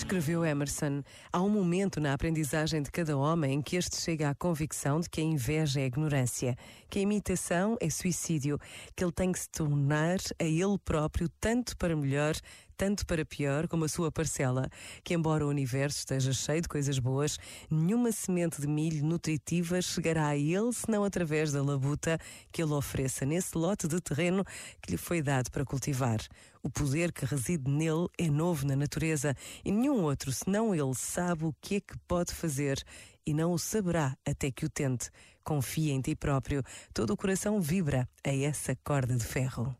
Escreveu Emerson: Há um momento na aprendizagem de cada homem em que este chega à convicção de que a inveja é ignorância, que a imitação é suicídio, que ele tem que se tornar a ele próprio tanto para melhor, tanto para pior como a sua parcela, que embora o universo esteja cheio de coisas boas, nenhuma semente de milho nutritiva chegará a ele senão através da labuta que ele ofereça nesse lote de terreno que lhe foi dado para cultivar. O poder que reside nele é novo na natureza e nenhum outro senão ele sabe o que é que pode fazer e não o saberá até que o tente. Confia em ti próprio, todo o coração vibra a essa corda de ferro.